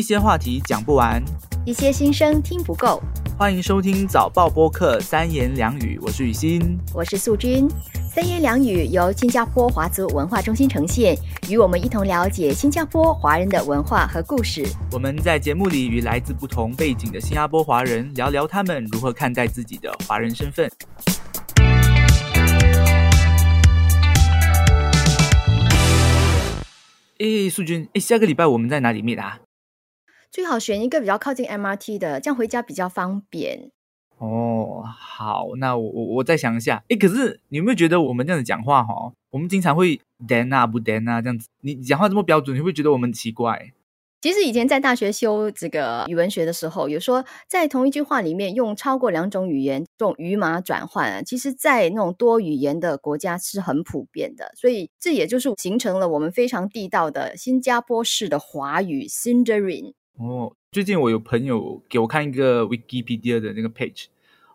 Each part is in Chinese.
一些话题讲不完，一些心声听不够。欢迎收听早报播客三言两语，我是雨欣，我是素君。三言两语由新加坡华族文化中心呈现，与我们一同了解新加坡华人的文化和故事。我们在节目里与来自不同背景的新加坡华人聊聊他们如何看待自己的华人身份。诶，素君，诶，下个礼拜我们在哪里面啊？最好选一个比较靠近 MRT 的，这样回家比较方便。哦，好，那我我我再想一下。诶，可是你有没有觉得我们这样子讲话哈，我们经常会 then 啊不 then 啊这样子，你讲话这么标准，你会觉得我们奇怪？其实以前在大学修这个语文学的时候，有说在同一句话里面用超过两种语言，这种语码转换，其实，在那种多语言的国家是很普遍的。所以这也就是形成了我们非常地道的新加坡式的华语 Sindarin。哦，最近我有朋友给我看一个 Wikipedia 的那个 page，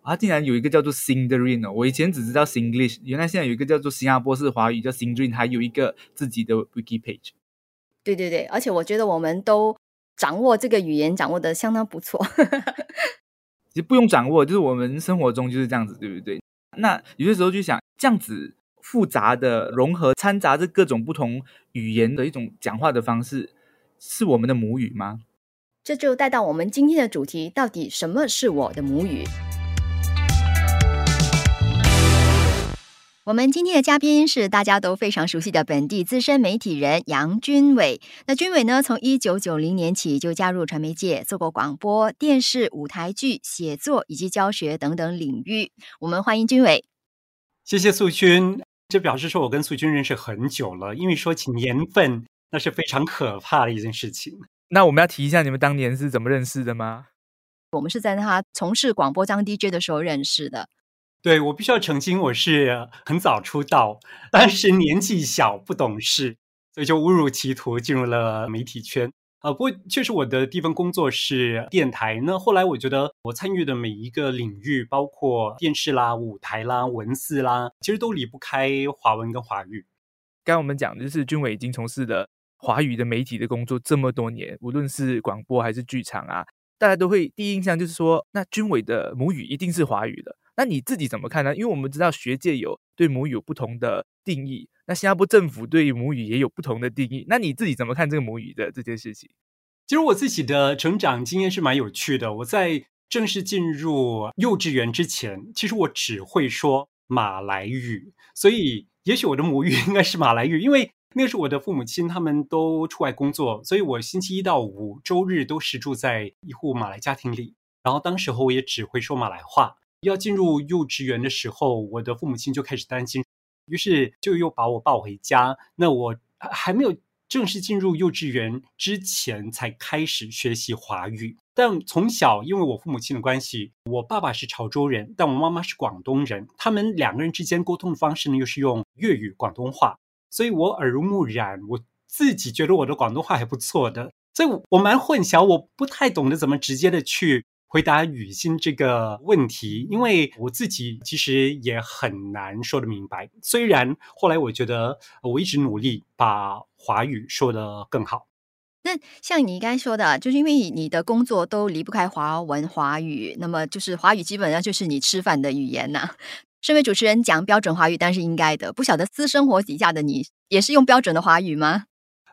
啊，竟然有一个叫做 Sindarin 哦，我以前只知道 Singlish，原来现在有一个叫做新加坡式华语叫 Sindarin，还有一个自己的 Wiki page。对对对，而且我觉得我们都掌握这个语言，掌握的相当不错。其实不用掌握，就是我们生活中就是这样子，对不对？那有些时候就想，这样子复杂的融合、掺杂着各种不同语言的一种讲话的方式，是我们的母语吗？这就带到我们今天的主题：到底什么是我的母语？我们今天的嘉宾是大家都非常熟悉的本地资深媒体人杨军伟。那军伟呢，从一九九零年起就加入传媒界，做过广播电视、舞台剧、写作以及教学等等领域。我们欢迎军伟。谢谢素君，这表示说我跟素君认识很久了。因为说起年份，那是非常可怕的一件事情。那我们要提一下你们当年是怎么认识的吗？我们是在他从事广播当 DJ 的时候认识的。对我必须要澄清，我是很早出道，但是年纪小不懂事，所以就误入歧途进入了媒体圈。啊，不过确实我的第一份工作是电台。那后来我觉得我参与的每一个领域，包括电视啦、舞台啦、文字啦，其实都离不开华文跟华语。刚刚我们讲的就是军伟已经从事了华语的媒体的工作这么多年，无论是广播还是剧场啊，大家都会第一印象就是说，那军伟的母语一定是华语的。那你自己怎么看呢？因为我们知道学界有对母语有不同的定义，那新加坡政府对母语也有不同的定义。那你自己怎么看这个母语的这件事情？其实我自己的成长经验是蛮有趣的。我在正式进入幼稚园之前，其实我只会说马来语，所以也许我的母语应该是马来语。因为那时我的父母亲他们都出外工作，所以我星期一到五、周日都是住在一户马来家庭里。然后当时候我也只会说马来话。要进入幼稚园的时候，我的父母亲就开始担心，于是就又把我抱回家。那我还没有正式进入幼稚园之前，才开始学习华语。但从小，因为我父母亲的关系，我爸爸是潮州人，但我妈妈是广东人，他们两个人之间沟通的方式呢，又是用粤语广东话，所以我耳濡目染，我自己觉得我的广东话还不错的，所以我蛮混淆，我不太懂得怎么直接的去。回答雨欣这个问题，因为我自己其实也很难说得明白。虽然后来我觉得我一直努力把华语说得更好。那像你刚才说的，就是因为你的工作都离不开华文华语，那么就是华语基本上就是你吃饭的语言呐。身为主持人讲标准华语，但是应该的。不晓得私生活底下的你也是用标准的华语吗？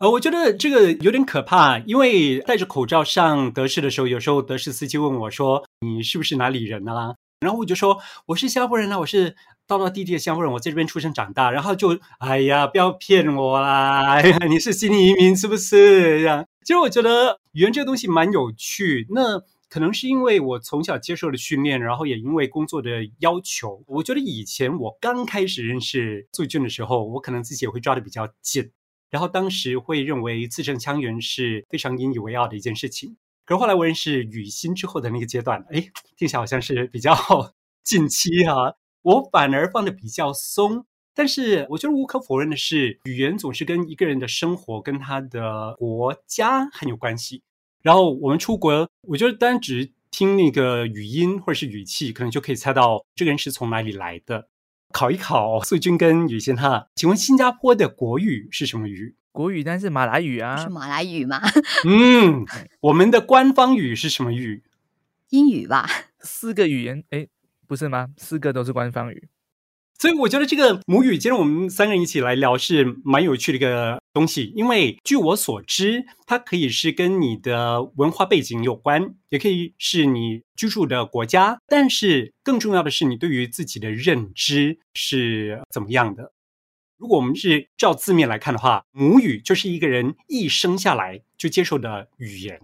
呃，我觉得这个有点可怕，因为戴着口罩上德士的时候，有时候德士司机问我说：“你是不是哪里人啊？”然后我就说：“我是新加坡人啊，我是道道地地的新加坡人，我在这边出生长大。”然后就哎呀，不要骗我啦！哎呀，你是新移民是不是？这样，其实我觉得语言这个东西蛮有趣。那可能是因为我从小接受了训练，然后也因为工作的要求，我觉得以前我刚开始认识素俊的时候，我可能自己也会抓的比较紧。然后当时会认为字正腔圆是非常引以为傲的一件事情。可是后来我认识雨欣之后的那个阶段，哎，听起来好像是比较 近期啊。我反而放的比较松。但是我觉得无可否认的是，语言总是跟一个人的生活跟他的国家很有关系。然后我们出国，我觉得单只听那个语音或者是语气，可能就可以猜到这个人是从哪里来的。考一考素君跟雨欣哈，请问新加坡的国语是什么语？国语，但是马来语啊，是马来语吗？嗯，我们的官方语是什么语？英语吧。四个语言，哎，不是吗？四个都是官方语。所以我觉得这个母语，今天我们三个人一起来聊是蛮有趣的一个东西。因为据我所知，它可以是跟你的文化背景有关，也可以是你居住的国家。但是更重要的是，你对于自己的认知是怎么样的？如果我们是照字面来看的话，母语就是一个人一生下来就接受的语言。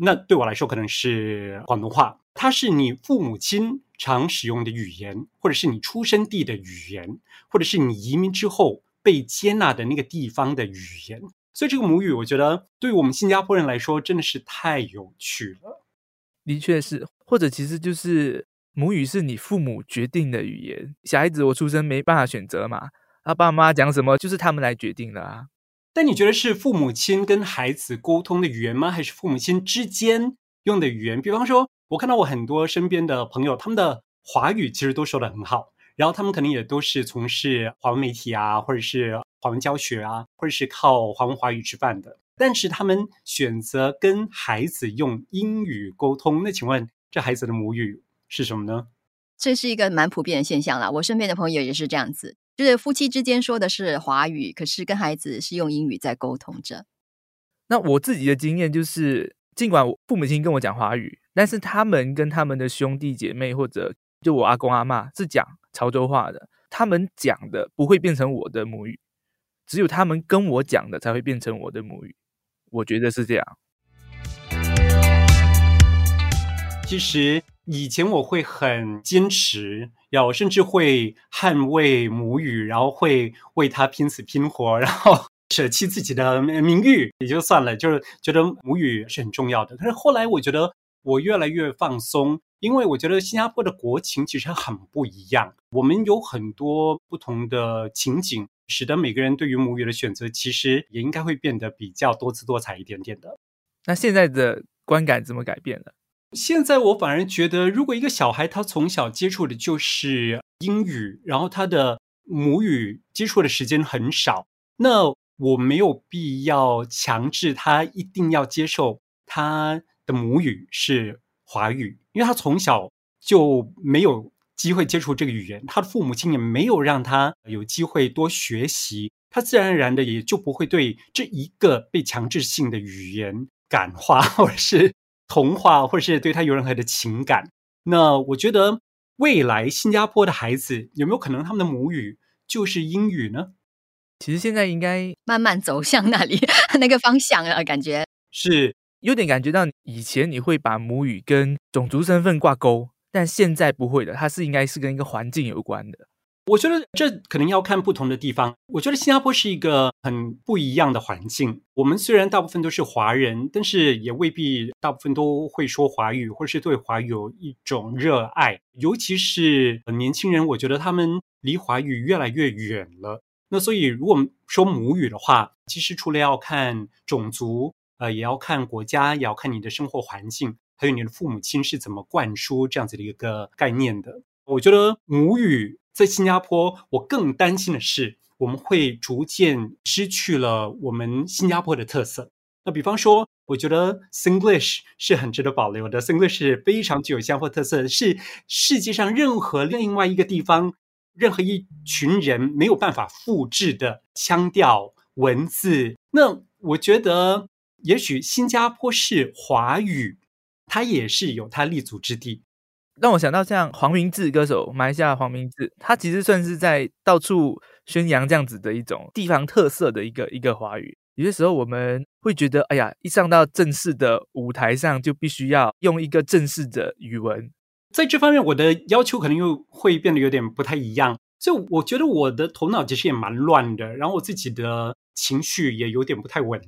那对我来说，可能是广东话，它是你父母亲。常使用的语言，或者是你出生地的语言，或者是你移民之后被接纳的那个地方的语言。所以这个母语，我觉得对于我们新加坡人来说，真的是太有趣了。的确是，或者其实就是母语是你父母决定的语言。小孩子我出生没办法选择嘛，他爸妈讲什么就是他们来决定的啊。但你觉得是父母亲跟孩子沟通的语言吗？还是父母亲之间用的语言？比方说。我看到我很多身边的朋友，他们的华语其实都说的很好，然后他们可能也都是从事华文媒体啊，或者是华文教学啊，或者是靠华文华语吃饭的。但是他们选择跟孩子用英语沟通，那请问这孩子的母语是什么呢？这是一个蛮普遍的现象啦。我身边的朋友也是这样子，就是夫妻之间说的是华语，可是跟孩子是用英语在沟通着。那我自己的经验就是，尽管父母亲跟我讲华语。但是他们跟他们的兄弟姐妹，或者就我阿公阿妈是讲潮州话的，他们讲的不会变成我的母语，只有他们跟我讲的才会变成我的母语。我觉得是这样。其实以前我会很坚持，要甚至会捍卫母语，然后会为他拼死拼活，然后 舍弃自己的名誉也就算了，就是觉得母语是很重要的。可是后来我觉得。我越来越放松，因为我觉得新加坡的国情其实很不一样。我们有很多不同的情景，使得每个人对于母语的选择，其实也应该会变得比较多姿多彩一点点的。那现在的观感怎么改变了？现在我反而觉得，如果一个小孩他从小接触的就是英语，然后他的母语接触的时间很少，那我没有必要强制他一定要接受他。的母语是华语，因为他从小就没有机会接触这个语言，他的父母亲也没有让他有机会多学习，他自然而然的也就不会对这一个被强制性的语言感化，或者是同化，或者是对他有任何的情感。那我觉得未来新加坡的孩子有没有可能他们的母语就是英语呢？其实现在应该慢慢走向那里 那个方向了，感觉是。有点感觉到以前你会把母语跟种族身份挂钩，但现在不会的，它是应该是跟一个环境有关的。我觉得这可能要看不同的地方。我觉得新加坡是一个很不一样的环境。我们虽然大部分都是华人，但是也未必大部分都会说华语，或是对华语有一种热爱。尤其是年轻人，我觉得他们离华语越来越远了。那所以，如果说母语的话，其实除了要看种族。呃，也要看国家，也要看你的生活环境，还有你的父母亲是怎么灌输这样子的一个概念的。我觉得母语在新加坡，我更担心的是，我们会逐渐失去了我们新加坡的特色。那比方说，我觉得 Singlish 是很值得保留的，Singlish 是非常具有新加坡特色，是世界上任何另外一个地方、任何一群人没有办法复制的腔调文字。那我觉得。也许新加坡是华语，它也是有它立足之地。让我想到像黄明志歌手，马来西亚黄明志，他其实算是在到处宣扬这样子的一种地方特色的一个一个华语。有些时候我们会觉得，哎呀，一上到正式的舞台上，就必须要用一个正式的语文。在这方面，我的要求可能又会变得有点不太一样。所以我觉得我的头脑其实也蛮乱的，然后我自己的情绪也有点不太稳。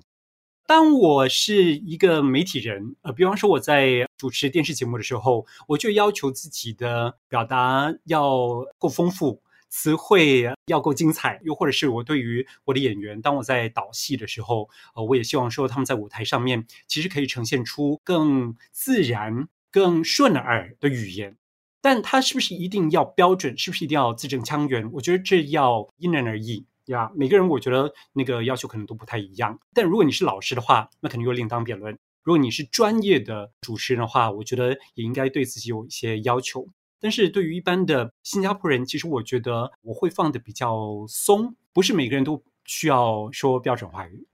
当我是一个媒体人，呃，比方说我在主持电视节目的时候，我就要求自己的表达要够丰富，词汇要够精彩，又或者是我对于我的演员，当我在导戏的时候，呃，我也希望说他们在舞台上面其实可以呈现出更自然、更顺耳的语言。但他是不是一定要标准？是不是一定要字正腔圆？我觉得这要因人而异。呀。每个人我觉得那个要求可能都不太一样。但如果你是老师的话，那肯定又另当别论。如果你是专业的主持人的话，我觉得也应该对自己有一些要求。但是对于一般的新加坡人，其实我觉得我会放的比较松，不是每个人都需要说标准话语。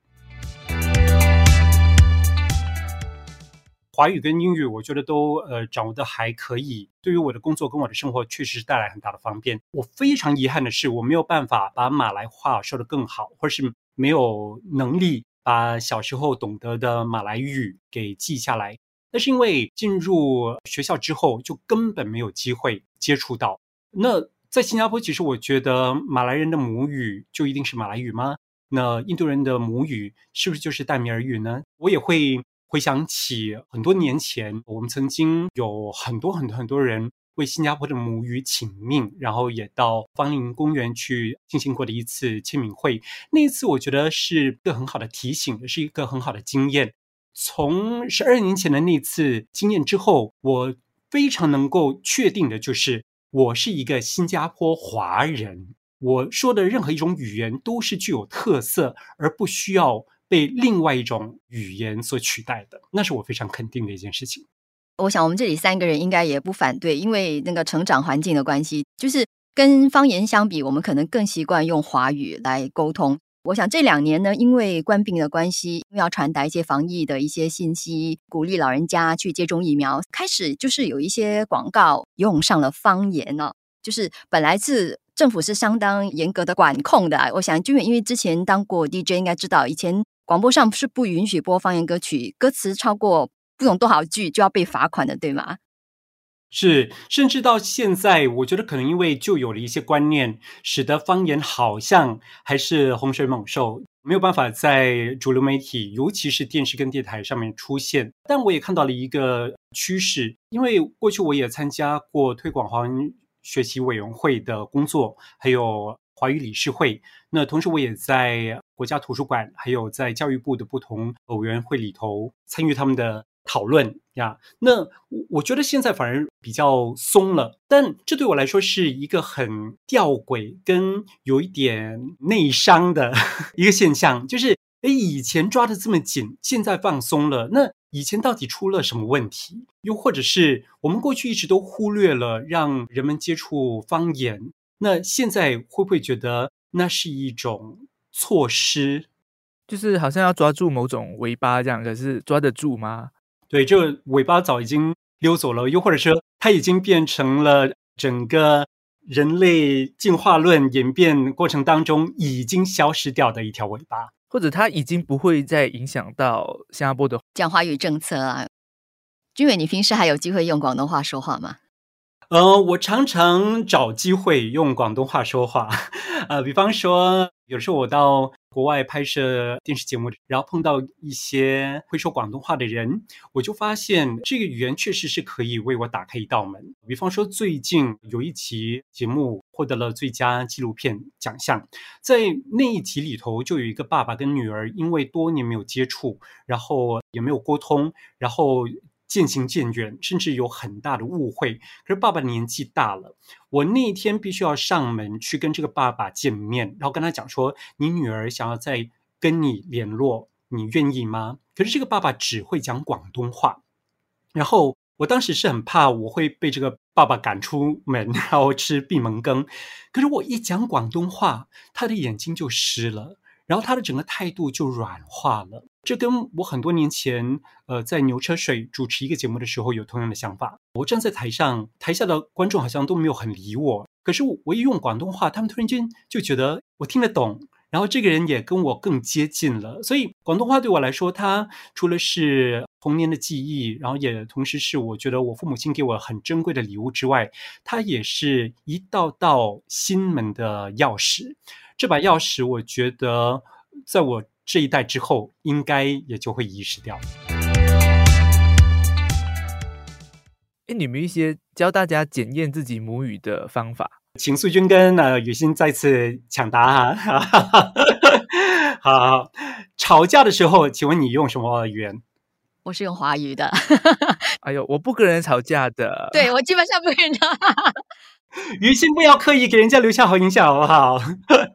华语跟英语，我觉得都呃掌握的还可以。对于我的工作跟我的生活，确实是带来很大的方便。我非常遗憾的是，我没有办法把马来话说得更好，或者是没有能力把小时候懂得的马来语给记下来。那是因为进入学校之后，就根本没有机会接触到。那在新加坡，其实我觉得马来人的母语就一定是马来语吗？那印度人的母语是不是就是淡米尔语呢？我也会。回想起很多年前，我们曾经有很多很多很多人为新加坡的母语请命，然后也到芳林公园去进行过的一次签名会。那一次，我觉得是一个很好的提醒，是一个很好的经验。从十二年前的那次经验之后，我非常能够确定的就是，我是一个新加坡华人。我说的任何一种语言都是具有特色，而不需要。被另外一种语言所取代的，那是我非常肯定的一件事情。我想我们这里三个人应该也不反对，因为那个成长环境的关系，就是跟方言相比，我们可能更习惯用华语来沟通。我想这两年呢，因为官病的关系，要传达一些防疫的一些信息，鼓励老人家去接种疫苗，开始就是有一些广告用上了方言哦，就是本来是。政府是相当严格的管控的。我想君远因为之前当过 DJ，应该知道以前广播上是不允许播方言歌曲，歌词超过不懂多少句就要被罚款的，对吗？是，甚至到现在，我觉得可能因为就有了一些观念，使得方言好像还是洪水猛兽，没有办法在主流媒体，尤其是电视跟电台上面出现。但我也看到了一个趋势，因为过去我也参加过推广华文。学习委员会的工作，还有华语理事会。那同时，我也在国家图书馆，还有在教育部的不同委员会里头参与他们的讨论呀。那我觉得现在反而比较松了，但这对我来说是一个很吊诡跟有一点内伤的 一个现象，就是诶，以前抓的这么紧，现在放松了，那。以前到底出了什么问题？又或者是我们过去一直都忽略了让人们接触方言，那现在会不会觉得那是一种措施？就是好像要抓住某种尾巴这样，可是抓得住吗？对，就尾巴早已经溜走了，又或者说它已经变成了整个人类进化论演变过程当中已经消失掉的一条尾巴。或者它已经不会再影响到新加坡的讲华语政策啊。君伟，你平时还有机会用广东话说话吗？呃，我常常找机会用广东话说话，呃，比方说，有时候我到国外拍摄电视节目，然后碰到一些会说广东话的人，我就发现这个语言确实是可以为我打开一道门。比方说，最近有一期节目获得了最佳纪录片奖项，在那一集里头，就有一个爸爸跟女儿，因为多年没有接触，然后也没有沟通，然后。渐行渐远，甚至有很大的误会。可是爸爸年纪大了，我那一天必须要上门去跟这个爸爸见面，然后跟他讲说：“你女儿想要再跟你联络，你愿意吗？”可是这个爸爸只会讲广东话，然后我当时是很怕我会被这个爸爸赶出门，然后吃闭门羹。可是我一讲广东话，他的眼睛就湿了。然后他的整个态度就软化了，这跟我很多年前，呃，在牛车水主持一个节目的时候有同样的想法。我站在台上，台下的观众好像都没有很理我，可是我一用广东话，他们突然间就觉得我听得懂，然后这个人也跟我更接近了。所以广东话对我来说，它除了是童年的记忆，然后也同时是我觉得我父母亲给我很珍贵的礼物之外，它也是一道道心门的钥匙。这把钥匙，我觉得在我这一代之后，应该也就会遗失掉。哎，你们一些教大家检验自己母语的方法，请素君跟呃雨欣再次抢答哈。好，吵架的时候，请问你用什么语言？我是用华语的。哎呦，我不跟人吵架的。对我基本上不跟人。于心不要刻意给人家留下好印象，好不好？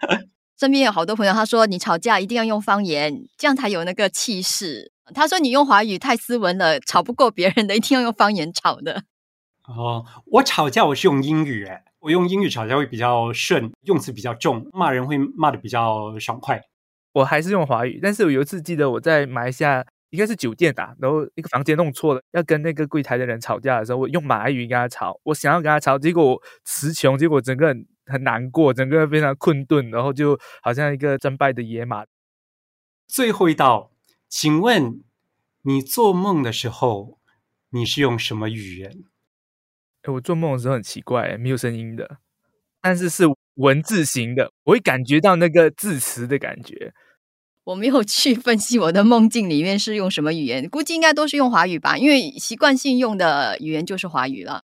身边有好多朋友，他说你吵架一定要用方言，这样才有那个气势。他说你用华语太斯文了，吵不过别人的，一定要用方言吵的。哦，我吵架我是用英语，哎，我用英语吵架会比较顺，用词比较重，骂人会骂的比较爽快。我还是用华语，但是我有一次记得我在马来西亚。应该是酒店吧，然后一个房间弄错了，要跟那个柜台的人吵架的时候，我用马来语跟他吵，我想要跟他吵，结果词穷，结果整个人很难过，整个人非常困顿，然后就好像一个战败的野马。最后一道，请问你做梦的时候，你是用什么语言？我做梦的时候很奇怪，没有声音的，但是是文字型的，我会感觉到那个字词的感觉。我没有去分析我的梦境里面是用什么语言，估计应该都是用华语吧，因为习惯性用的语言就是华语了。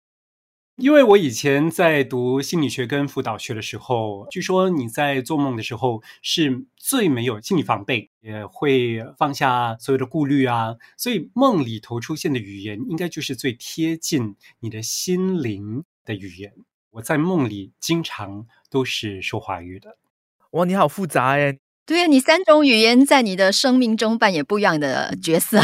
因为我以前在读心理学跟辅导学的时候，据说你在做梦的时候是最没有心理防备，也会放下所有的顾虑啊，所以梦里头出现的语言应该就是最贴近你的心灵的语言。我在梦里经常都是说华语的。哇，你好复杂哎。对呀，你三种语言在你的生命中扮演不一样的角色。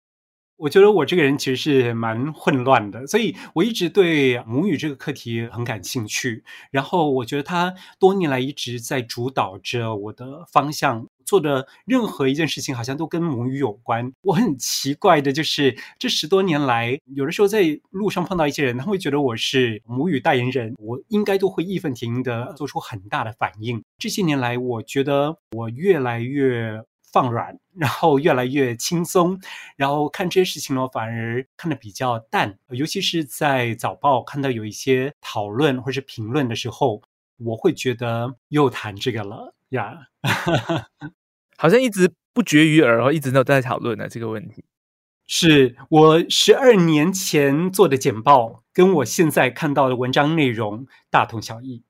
我觉得我这个人其实是蛮混乱的，所以我一直对母语这个课题很感兴趣。然后我觉得它多年来一直在主导着我的方向。做的任何一件事情，好像都跟母语有关。我很奇怪的就是，这十多年来，有的时候在路上碰到一些人，他会觉得我是母语代言人，我应该都会义愤填膺的做出很大的反应。这些年来，我觉得我越来越放软，然后越来越轻松，然后看这些事情呢，反而看得比较淡。尤其是在早报看到有一些讨论或是评论的时候，我会觉得又谈这个了呀。好像一直不绝于耳，哦，一直都在讨论的这个问题。是我十二年前做的简报，跟我现在看到的文章内容大同小异。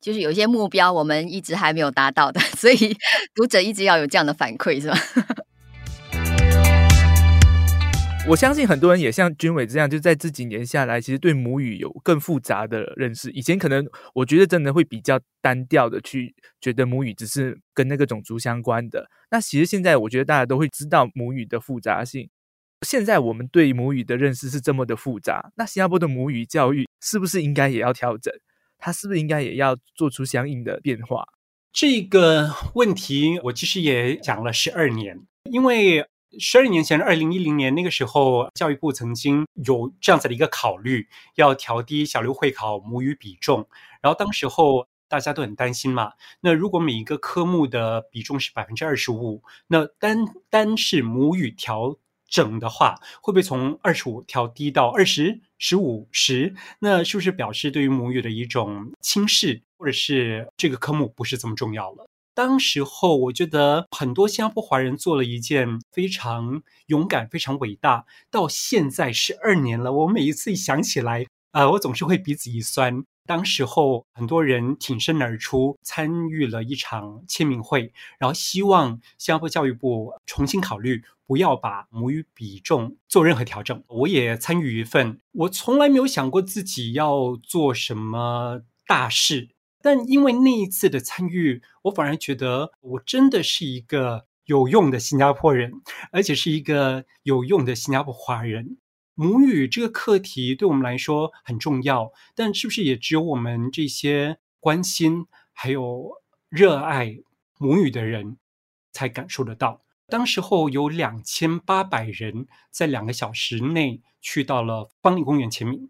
就是有些目标我们一直还没有达到的，所以读者一直要有这样的反馈，是吧？我相信很多人也像军伟这样，就在这几年下来，其实对母语有更复杂的认识。以前可能我觉得真的会比较单调的去觉得母语只是跟那个种族相关的。那其实现在我觉得大家都会知道母语的复杂性。现在我们对母语的认识是这么的复杂，那新加坡的母语教育是不是应该也要调整？它是不是应该也要做出相应的变化？这个问题我其实也讲了十二年，因为。十二年前，二零一零年那个时候，教育部曾经有这样子的一个考虑，要调低小六会考母语比重。然后当时候大家都很担心嘛。那如果每一个科目的比重是百分之二十五，那单单是母语调整的话，会不会从二十五调低到二十、十五、十？那是不是表示对于母语的一种轻视，或者是这个科目不是这么重要了？当时候，我觉得很多新加坡华人做了一件非常勇敢、非常伟大。到现在十二年了，我每一次一想起来，呃，我总是会鼻子一酸。当时候，很多人挺身而出，参与了一场签名会，然后希望新加坡教育部重新考虑，不要把母语比重做任何调整。我也参与一份，我从来没有想过自己要做什么大事。但因为那一次的参与，我反而觉得我真的是一个有用的新加坡人，而且是一个有用的新加坡华人。母语这个课题对我们来说很重要，但是不是也只有我们这些关心还有热爱母语的人才感受得到？当时候有两千八百人在两个小时内去到了方林公园前面，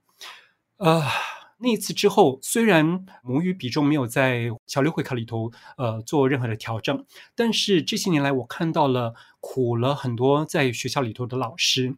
啊。那一次之后，虽然母语比重没有在小六会考里头呃做任何的调整，但是这些年来我看到了苦了很多在学校里头的老师，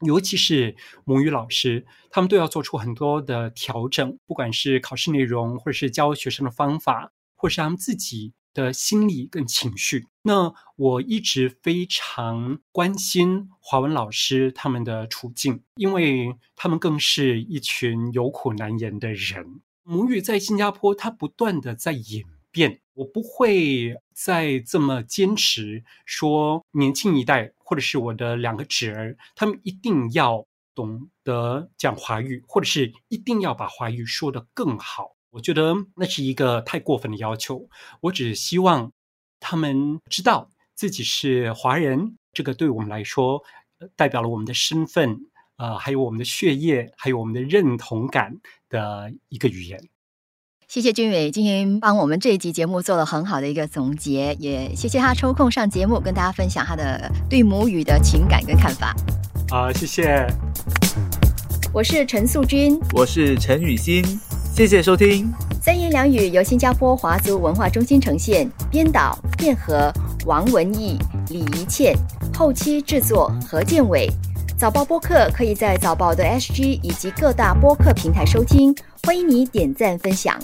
尤其是母语老师，他们都要做出很多的调整，不管是考试内容，或者是教学生的方法，或是他们自己。的心理跟情绪，那我一直非常关心华文老师他们的处境，因为他们更是一群有苦难言的人。母语在新加坡，它不断的在演变，我不会再这么坚持说年轻一代或者是我的两个侄儿，他们一定要懂得讲华语，或者是一定要把华语说得更好。我觉得那是一个太过分的要求。我只希望他们知道自己是华人，这个对我们来说代表了我们的身份，呃，还有我们的血液，还有我们的认同感的一个语言。谢谢君伟今天帮我们这一集节目做了很好的一个总结，也谢谢他抽空上节目跟大家分享他的对母语的情感跟看法。好，谢谢。我是陈素君，我是陈雨欣，谢谢收听。三言两语由新加坡华族文化中心呈现，编导卞和、王文义、李怡倩，后期制作何建伟。早报播客可以在早报的 SG 以及各大播客平台收听，欢迎你点赞分享。